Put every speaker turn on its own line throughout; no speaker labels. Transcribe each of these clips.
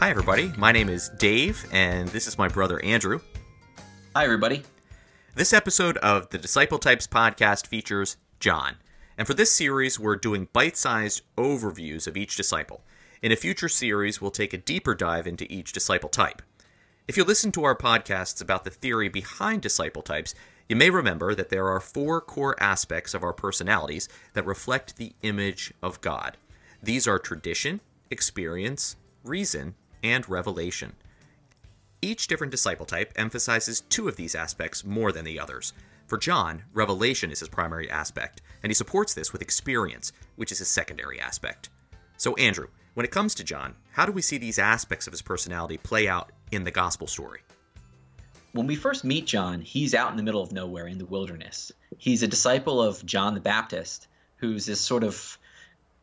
Hi, everybody. My name is Dave, and this is my brother Andrew.
Hi, everybody.
This episode of the Disciple Types podcast features John. And for this series, we're doing bite sized overviews of each disciple. In a future series, we'll take a deeper dive into each disciple type. If you listen to our podcasts about the theory behind disciple types, you may remember that there are four core aspects of our personalities that reflect the image of God. These are tradition, experience, reason, and revelation. Each different disciple type emphasizes two of these aspects more than the others. For John, revelation is his primary aspect, and he supports this with experience, which is his secondary aspect. So, Andrew, when it comes to John, how do we see these aspects of his personality play out in the gospel story?
When we first meet John, he's out in the middle of nowhere in the wilderness. He's a disciple of John the Baptist, who's this sort of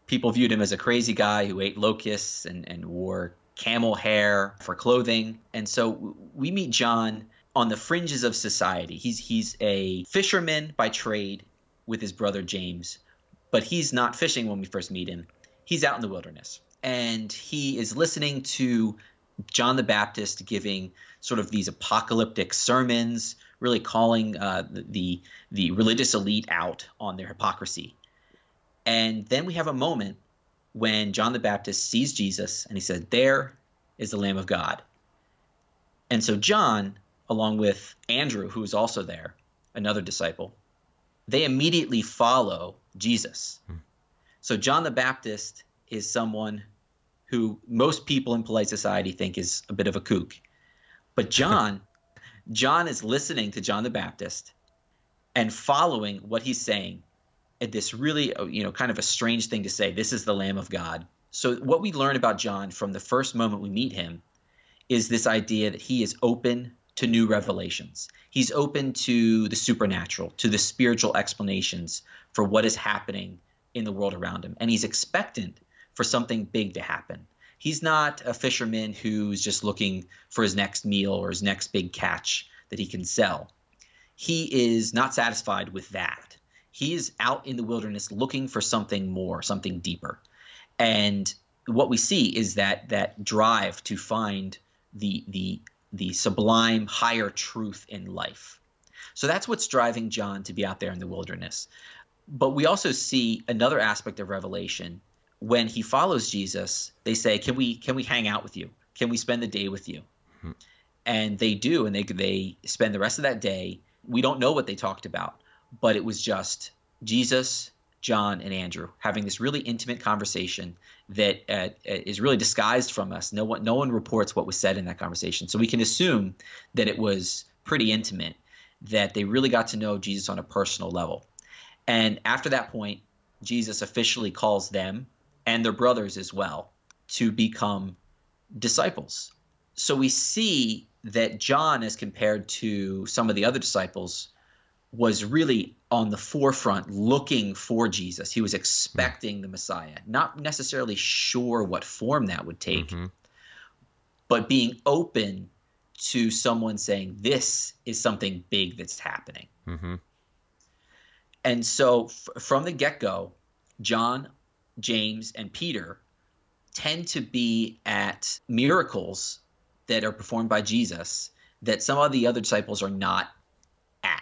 people viewed him as a crazy guy who ate locusts and, and wore camel hair for clothing. And so we meet John on the fringes of society. He's he's a fisherman by trade with his brother James, but he's not fishing when we first meet him. He's out in the wilderness. And he is listening to John the Baptist giving sort of these apocalyptic sermons, really calling uh, the the religious elite out on their hypocrisy. And then we have a moment when John the Baptist sees Jesus and he said, There is the Lamb of God. And so John, along with Andrew, who is also there, another disciple, they immediately follow Jesus. Hmm. So John the Baptist is someone who most people in polite society think is a bit of a kook. But John, John is listening to John the Baptist and following what he's saying this really uh, you know kind of a strange thing to say this is the lamb of god. So what we learn about john from the first moment we meet him is this idea that he is open to new revelations. He's open to the supernatural to the spiritual explanations for what is happening in the world around him. And he's expectant for something big to happen. He's not a fisherman who's just looking for his next meal or his next big catch that he can sell. He is not satisfied with that he is out in the wilderness looking for something more, something deeper. And what we see is that that drive to find the the the sublime higher truth in life. So that's what's driving John to be out there in the wilderness. But we also see another aspect of revelation when he follows Jesus, they say, "Can we can we hang out with you? Can we spend the day with you?" Mm-hmm. And they do, and they they spend the rest of that day. We don't know what they talked about, but it was just Jesus, John, and Andrew having this really intimate conversation that uh, is really disguised from us. No one, no one reports what was said in that conversation, so we can assume that it was pretty intimate. That they really got to know Jesus on a personal level. And after that point, Jesus officially calls them and their brothers as well to become disciples. So we see that John, as compared to some of the other disciples, was really on the forefront looking for Jesus. He was expecting the Messiah, not necessarily sure what form that would take, mm-hmm. but being open to someone saying, This is something big that's happening. Mm-hmm. And so f- from the get go, John, James, and Peter tend to be at miracles that are performed by Jesus that some of the other disciples are not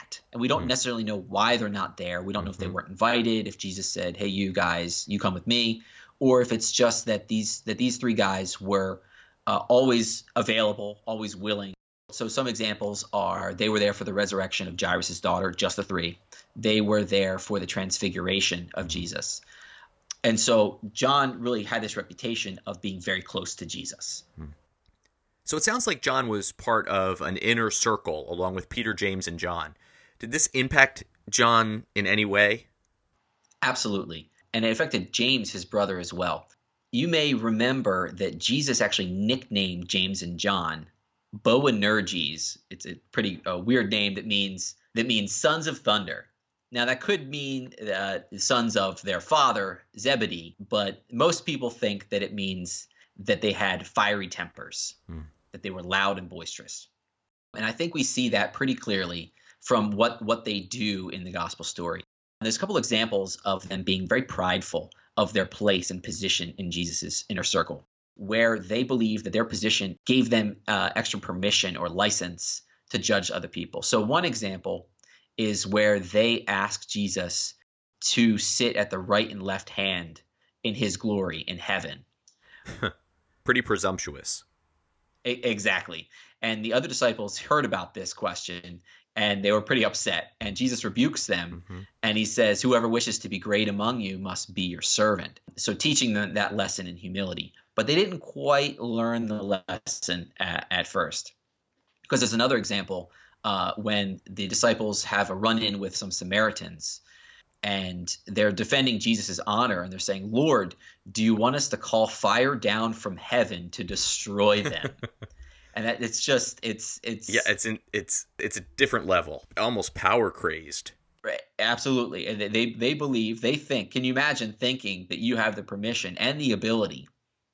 at. And we don't mm necessarily know why they're not there. We don't mm-hmm. know if they mm-hmm. weren't invited, if Jesus said, "Hey you guys, you come with me," or if it's just that these that these three guys were uh, always available, always willing. So some examples are they were there for the resurrection of Jairus' daughter, just the three. They were there for the transfiguration of Jesus. And so John really had this reputation of being very close to Jesus. Hmm.
So it sounds like John was part of an inner circle along with Peter, James, and John. Did this impact John in any way?
Absolutely. And it affected James, his brother, as well. You may remember that Jesus actually nicknamed James and John Boanerges. It's a pretty uh, weird name that means that means sons of thunder. Now that could mean uh, sons of their father Zebedee, but most people think that it means that they had fiery tempers. Hmm that they were loud and boisterous. And I think we see that pretty clearly from what, what they do in the gospel story. And there's a couple examples of them being very prideful of their place and position in Jesus' inner circle. where they believe that their position gave them uh, extra permission or license to judge other people. So, one example is where they ask Jesus to sit at the right and left hand in his glory in heaven.
Pretty presumptuous.
Exactly. And the other disciples heard about this question and they were pretty upset. And Jesus rebukes them mm-hmm. and he says, Whoever wishes to be great among you must be your servant. So, teaching them that lesson in humility. But they didn't quite learn the lesson at, at first. Because there's another example uh, when the disciples have a run in with some Samaritans and they're defending Jesus' honor and they're saying, Lord, do you want us to call fire down from heaven to destroy them? and that, it's just it's it's
yeah it's in it's it's a different level almost power crazed.
Right absolutely. And they they believe they think can you imagine thinking that you have the permission and the ability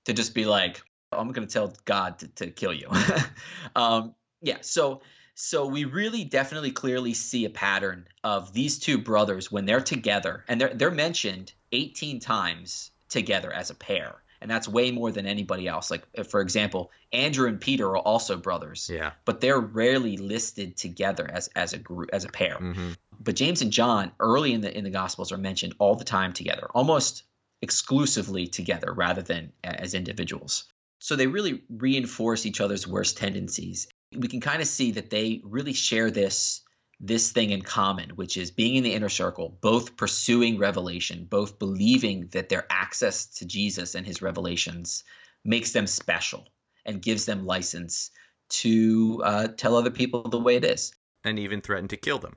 to just be like oh, i'm going to tell god to, to kill you. Um, yeah so so we really definitely clearly see a pattern of these two brothers when they're together and they're they're mentioned 18 times together as a pair and that's way more than anybody else. Like for example, Andrew and Peter are also brothers.
Yeah.
But they're rarely listed together as as a group as a pair. Mm-hmm. But James and John early in the in the Gospels are mentioned all the time together, almost exclusively together rather than as individuals. So they really reinforce each other's worst tendencies. We can kind of see that they really share this this thing in common, which is being in the inner circle, both pursuing revelation, both believing that their access to Jesus and his revelations makes them special and gives them license to uh, tell other people the way it is.
And even threaten to kill them.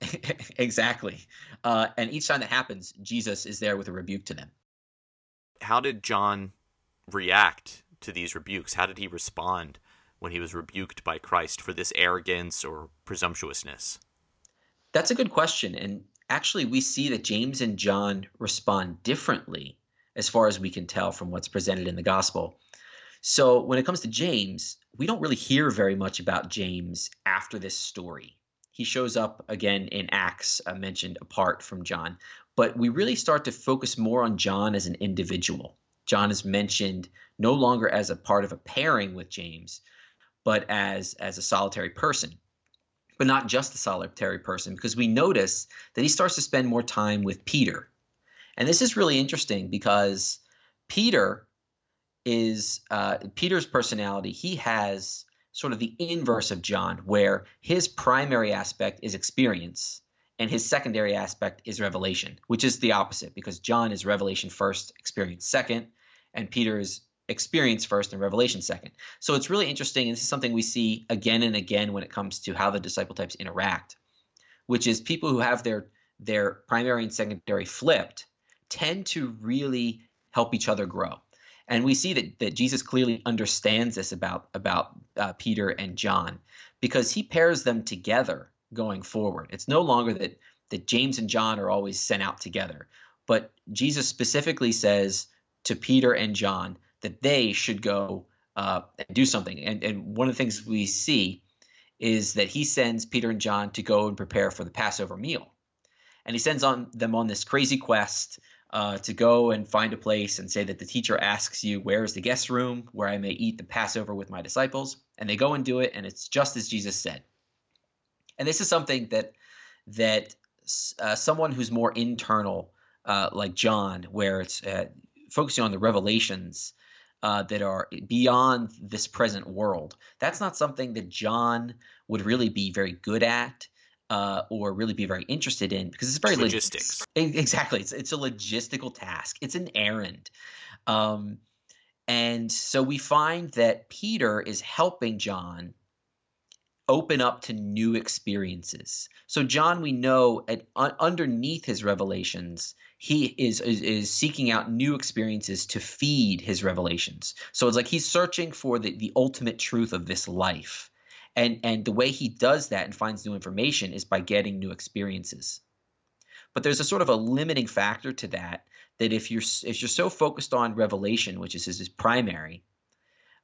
exactly. Uh, and each time that happens, Jesus is there with a rebuke to them.
How did John react to these rebukes? How did he respond when he was rebuked by Christ for this arrogance or presumptuousness?
That's a good question. And actually, we see that James and John respond differently as far as we can tell from what's presented in the gospel. So, when it comes to James, we don't really hear very much about James after this story. He shows up again in Acts, uh, mentioned apart from John, but we really start to focus more on John as an individual. John is mentioned no longer as a part of a pairing with James, but as as a solitary person but not just the solitary person, because we notice that he starts to spend more time with Peter. And this is really interesting because Peter is uh, Peter's personality. He has sort of the inverse of John, where his primary aspect is experience and his secondary aspect is revelation, which is the opposite because John is revelation first, experience second, and Peter is experience first and revelation second. So it's really interesting. And this is something we see again and again when it comes to how the disciple types interact, which is people who have their their primary and secondary flipped tend to really help each other grow. And we see that, that Jesus clearly understands this about about uh, Peter and John because he pairs them together going forward. It's no longer that that James and John are always sent out together, but Jesus specifically says to Peter and John, that they should go uh, and do something. And, and one of the things we see is that he sends Peter and John to go and prepare for the Passover meal. And he sends on them on this crazy quest uh, to go and find a place and say that the teacher asks you, Where is the guest room where I may eat the Passover with my disciples? And they go and do it, and it's just as Jesus said. And this is something that that uh, someone who's more internal, uh, like John, where it's uh, focusing on the revelations, uh, that are beyond this present world. That's not something that John would really be very good at. Uh, or really be very interested in because it's very
logistics.
Log- exactly, it's it's a logistical task. It's an errand, um, and so we find that Peter is helping John open up to new experiences. So John, we know at, underneath his revelations, he is, is, is seeking out new experiences to feed his revelations. So it's like he's searching for the, the ultimate truth of this life. And and the way he does that and finds new information is by getting new experiences. But there's a sort of a limiting factor to that that if you're if you're so focused on revelation, which is his, his primary,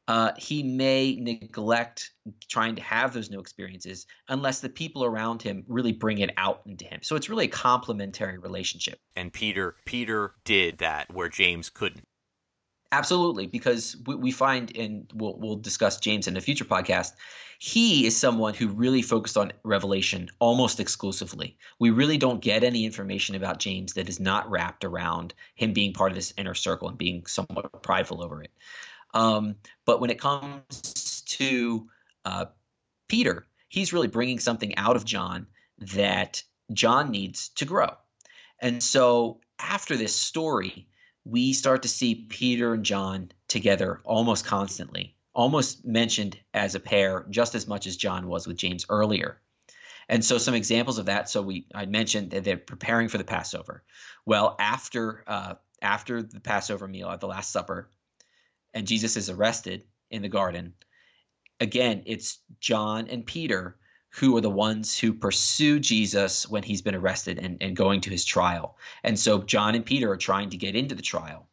uh, he may neglect trying to have those new experiences unless the people around him really bring it out into him. So it's really a complementary relationship.
And Peter, Peter did that where James couldn't.
Absolutely, because we, we find, and we'll, we'll discuss James in a future podcast, he is someone who really focused on revelation almost exclusively. We really don't get any information about James that is not wrapped around him being part of this inner circle and being somewhat prideful over it. Um, but when it comes to uh, Peter, he's really bringing something out of John that John needs to grow. And so after this story, we start to see Peter and John together almost constantly, almost mentioned as a pair just as much as John was with James earlier. And so some examples of that. So we I mentioned that they're preparing for the Passover. Well, after uh, after the Passover meal at the Last Supper, and Jesus is arrested in the garden. Again, it's John and Peter who are the ones who pursue Jesus when he's been arrested and, and going to his trial. And so John and Peter are trying to get into the trial.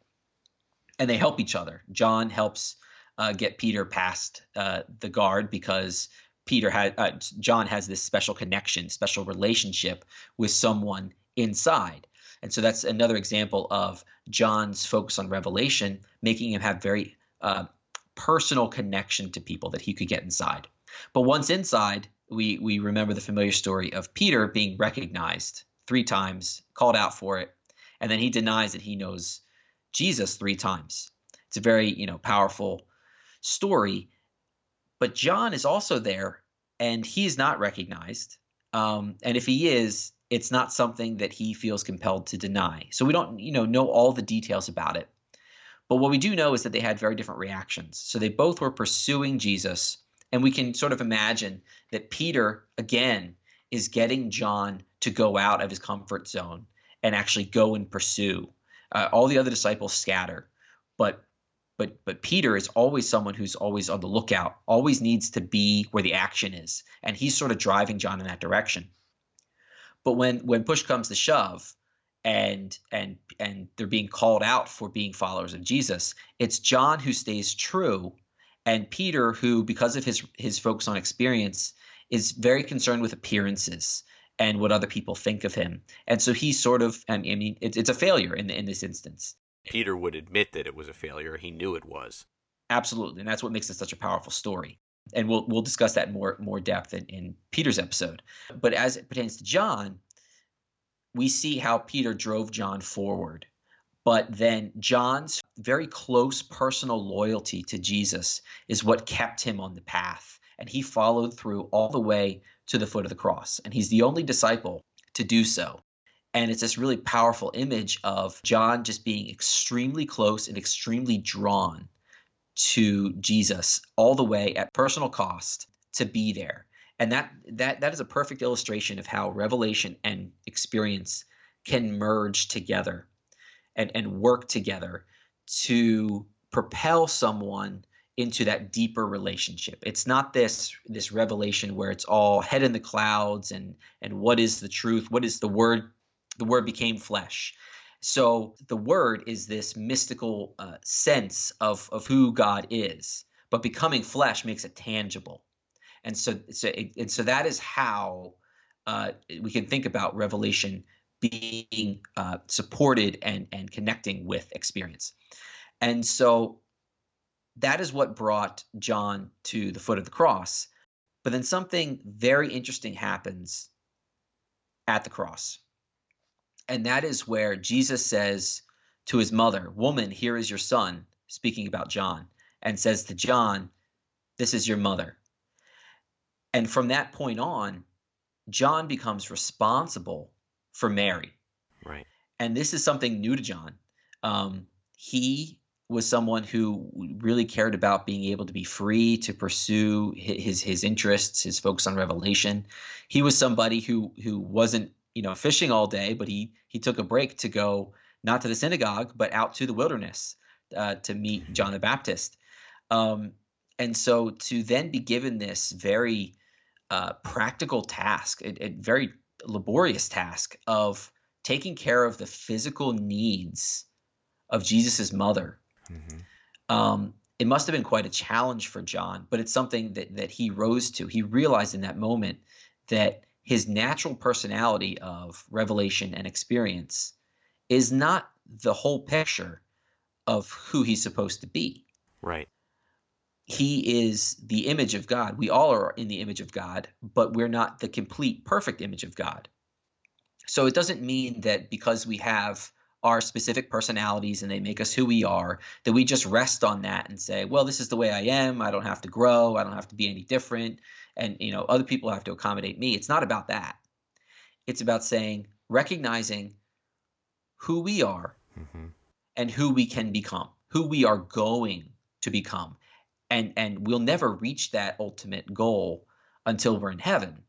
And they help each other. John helps uh, get Peter past uh, the guard because Peter had uh, John has this special connection, special relationship with someone inside. And so that's another example of John's focus on revelation, making him have very uh, personal connection to people that he could get inside. But once inside, we we remember the familiar story of Peter being recognized three times, called out for it, and then he denies that he knows Jesus three times. It's a very you know powerful story, but John is also there, and he is not recognized. Um, and if he is, it's not something that he feels compelled to deny. So we don't you know know all the details about it. But what we do know is that they had very different reactions. So they both were pursuing Jesus and we can sort of imagine that Peter, again, is getting John to go out of his comfort zone and actually go and pursue. Uh, all the other disciples scatter, but but but Peter is always someone who's always on the lookout, always needs to be where the action is, and he's sort of driving John in that direction. But when when push comes to shove, and and and they're being called out for being followers of Jesus, it's John who stays true and Peter, who because of his his focus on experience, is very concerned with appearances and what other people think of him, and so he's sort of I mean it's it's a failure in in this instance.
Peter would admit that it was a failure; he knew it was.
Absolutely, and that's what makes it such a powerful story. And we'll we'll discuss that more more depth in, in Peter's episode. But as it pertains to John, we see how Peter drove John forward but then John's very close personal loyalty to Jesus is what kept him on the path. And he followed through all the way to the foot of the cross. And he's the only disciple to do so. And it's this really powerful image of John just being extremely close and extremely drawn to Jesus all the way at personal cost to be there. And that that that is a perfect illustration of how revelation and experience can merge together and, and work together to propel someone into that deeper relationship. It's not this this revelation where it's all head in the clouds and and what is the truth? What is the word? The word became flesh. So the word is this mystical uh, sense of of who God is, but becoming flesh makes it tangible. And so so it, and so that is how uh, we can think about revelation being uh, supported and and connecting with experience. And so that is what brought John to the foot of the cross. But then something very interesting happens at the cross. And that is where Jesus says to his mother, Woman, here is your son, speaking about John, and says to John, This is your mother. And from that point on, John becomes responsible for Mary.
Right.
And this is something new to John. Um, he was someone who really cared about being able to be free to pursue his his interests, his focus on revelation. He was somebody who who wasn't you know fishing all day, but he he took a break to go not to the synagogue but out to the wilderness uh, to meet mm-hmm. John the Baptist. Um, and so to then be given this very uh, practical task, a, a very laborious task of taking care of the physical needs of Jesus's mother. Mm-hmm. Um, it must have been quite a challenge for John, but it's something that that he rose to. He realized in that moment that his natural personality of revelation and experience is not the whole picture of who he's supposed to be.
Right.
He is the image of God. We all are in the image of God, but we're not the complete, perfect image of God. So it doesn't mean that because we have our specific personalities and they make us who we are, that we just rest on that and say, well, this is the way I am. I don't have to grow. I don't have to be any different. And, you know, other people have to accommodate me. It's not about that. It's about saying, recognizing who we are mm-hmm. and who we can become, who we are going to become. And, and we'll never reach that ultimate goal until we're in heaven.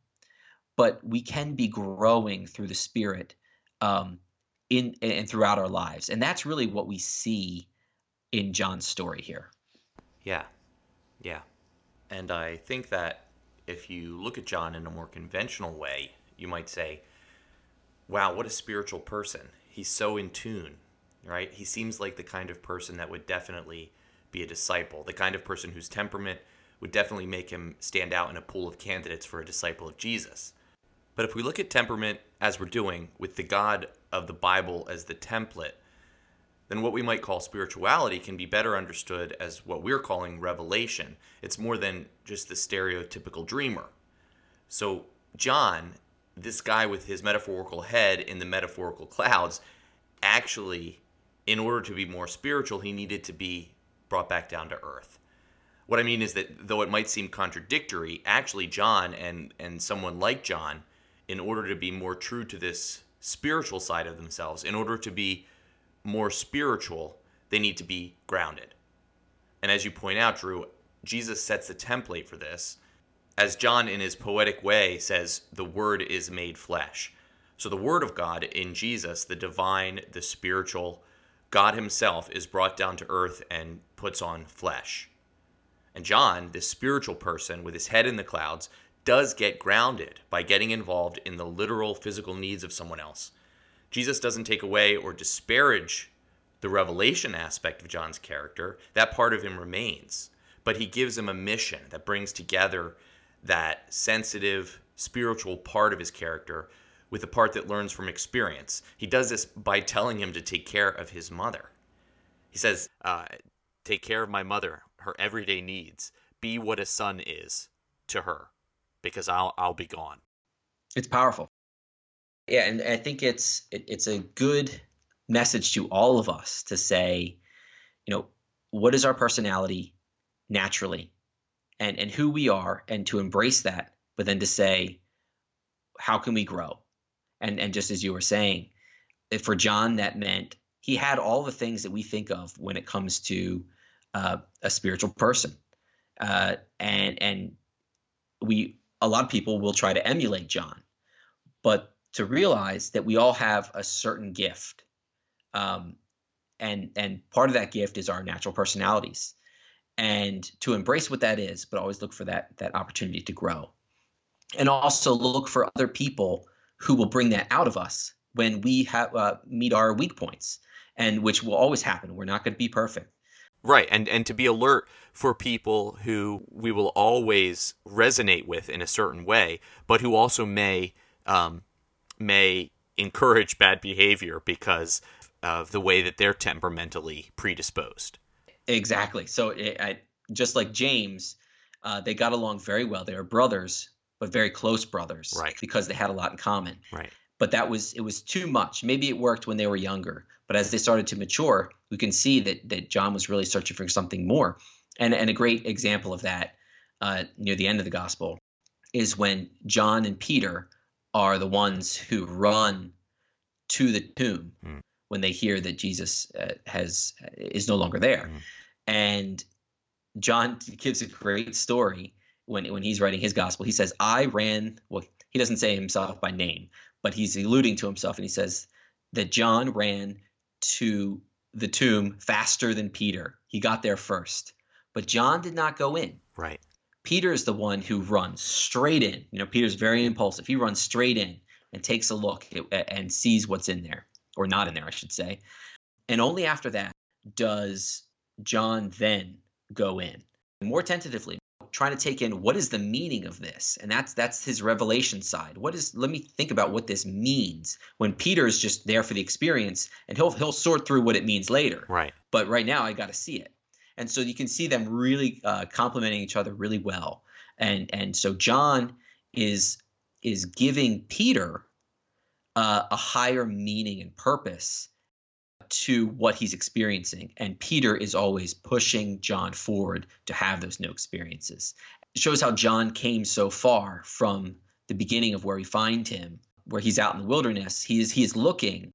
But we can be growing through the Spirit um, in and throughout our lives. And that's really what we see in John's story here.
Yeah. Yeah. And I think that if you look at John in a more conventional way, you might say, wow, what a spiritual person. He's so in tune, right? He seems like the kind of person that would definitely be a disciple, the kind of person whose temperament would definitely make him stand out in a pool of candidates for a disciple of Jesus. But if we look at temperament as we're doing with the God of the Bible as the template, then what we might call spirituality can be better understood as what we're calling revelation. It's more than just the stereotypical dreamer. So, John, this guy with his metaphorical head in the metaphorical clouds, actually, in order to be more spiritual, he needed to be brought back down to earth. What I mean is that though it might seem contradictory, actually, John and, and someone like John in order to be more true to this spiritual side of themselves, in order to be more spiritual, they need to be grounded. And as you point out, Drew, Jesus sets the template for this. As John, in his poetic way, says, the Word is made flesh. So the Word of God in Jesus, the divine, the spiritual, God Himself is brought down to earth and puts on flesh. And John, this spiritual person with his head in the clouds, does get grounded by getting involved in the literal physical needs of someone else. Jesus doesn't take away or disparage the revelation aspect of John's character. That part of him remains. But he gives him a mission that brings together that sensitive, spiritual part of his character with the part that learns from experience. He does this by telling him to take care of his mother. He says, uh, Take care of my mother, her everyday needs. Be what a son is to her because I'll I'll be gone.
It's powerful. Yeah, and I think it's it, it's a good message to all of us to say, you know, what is our personality naturally, and and who we are, and to embrace that, but then to say, how can we grow, and and just as you were saying, for John that meant he had all the things that we think of when it comes to uh, a spiritual person, uh, and and we a lot of people will try to emulate John, but to realize that we all have a certain gift, um, and and part of that gift is our natural personalities, and to embrace what that is, but always look for that that opportunity to grow, and also look for other people who will bring that out of us when we have uh, meet our weak points, and which will always happen. We're not going to be perfect.
Right, and and to be alert for people who we will always resonate with in a certain way, but who also may um, may encourage bad behavior because of the way that they're temperamentally predisposed.
Exactly. So it, I, just like James, uh, they got along very well. They were brothers, but very close brothers,
right?
Because they had a lot in common,
right?
But that was it was too much. Maybe it worked when they were younger, but as they started to mature, we can see that that John was really searching for something more. And and a great example of that uh, near the end of the gospel is when John and Peter are the ones who run to the tomb mm. when they hear that Jesus uh, has is no longer there, mm. and John gives a great story when when he's writing his gospel. He says, "I ran." Well, he doesn't say himself by name, but he's alluding to himself, and he says that John ran to the tomb faster than Peter. He got there first. But John did not go in.
Right.
Peter is the one who runs straight in. You know, Peter's very impulsive. He runs straight in and takes a look and sees what's in there, or not in there, I should say. And only after that does John then go in. More tentatively, trying to take in what is the meaning of this and that's that's his revelation side what is let me think about what this means when peter is just there for the experience and he'll he'll sort through what it means later
right
but right now i got to see it and so you can see them really uh, complementing each other really well and and so john is is giving peter uh, a higher meaning and purpose to what he's experiencing. And Peter is always pushing John forward to have those new experiences. It shows how John came so far from the beginning of where we find him, where he's out in the wilderness. He is he is looking,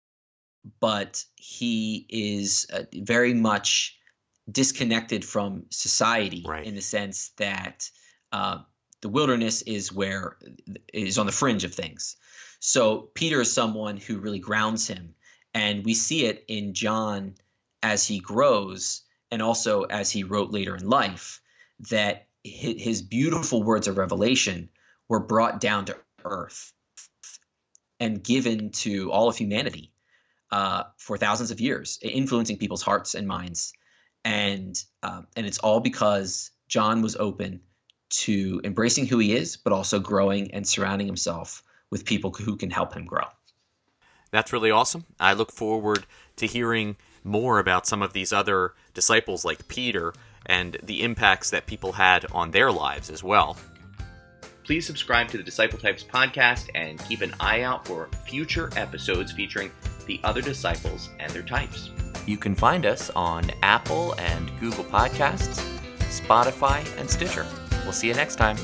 but he is uh, very much disconnected from society
right.
in the sense that uh, the wilderness is where is on the fringe of things. So Peter is someone who really grounds him and we see it in John as he grows and also as he wrote later in life that his beautiful words of revelation were brought down to earth and given to all of humanity uh, for thousands of years, influencing people's hearts and minds. And uh, and it's all because John was open to embracing who he is, but also growing and surrounding himself with people who can help him grow.
That's really awesome. I look forward to hearing more about some of these other disciples like Peter and the impacts that people had on their lives as well. Please subscribe to the Disciple Types podcast and keep an eye out for future episodes featuring the other disciples and their types. You can find us on Apple and Google Podcasts, Spotify, and Stitcher. We'll see you next time.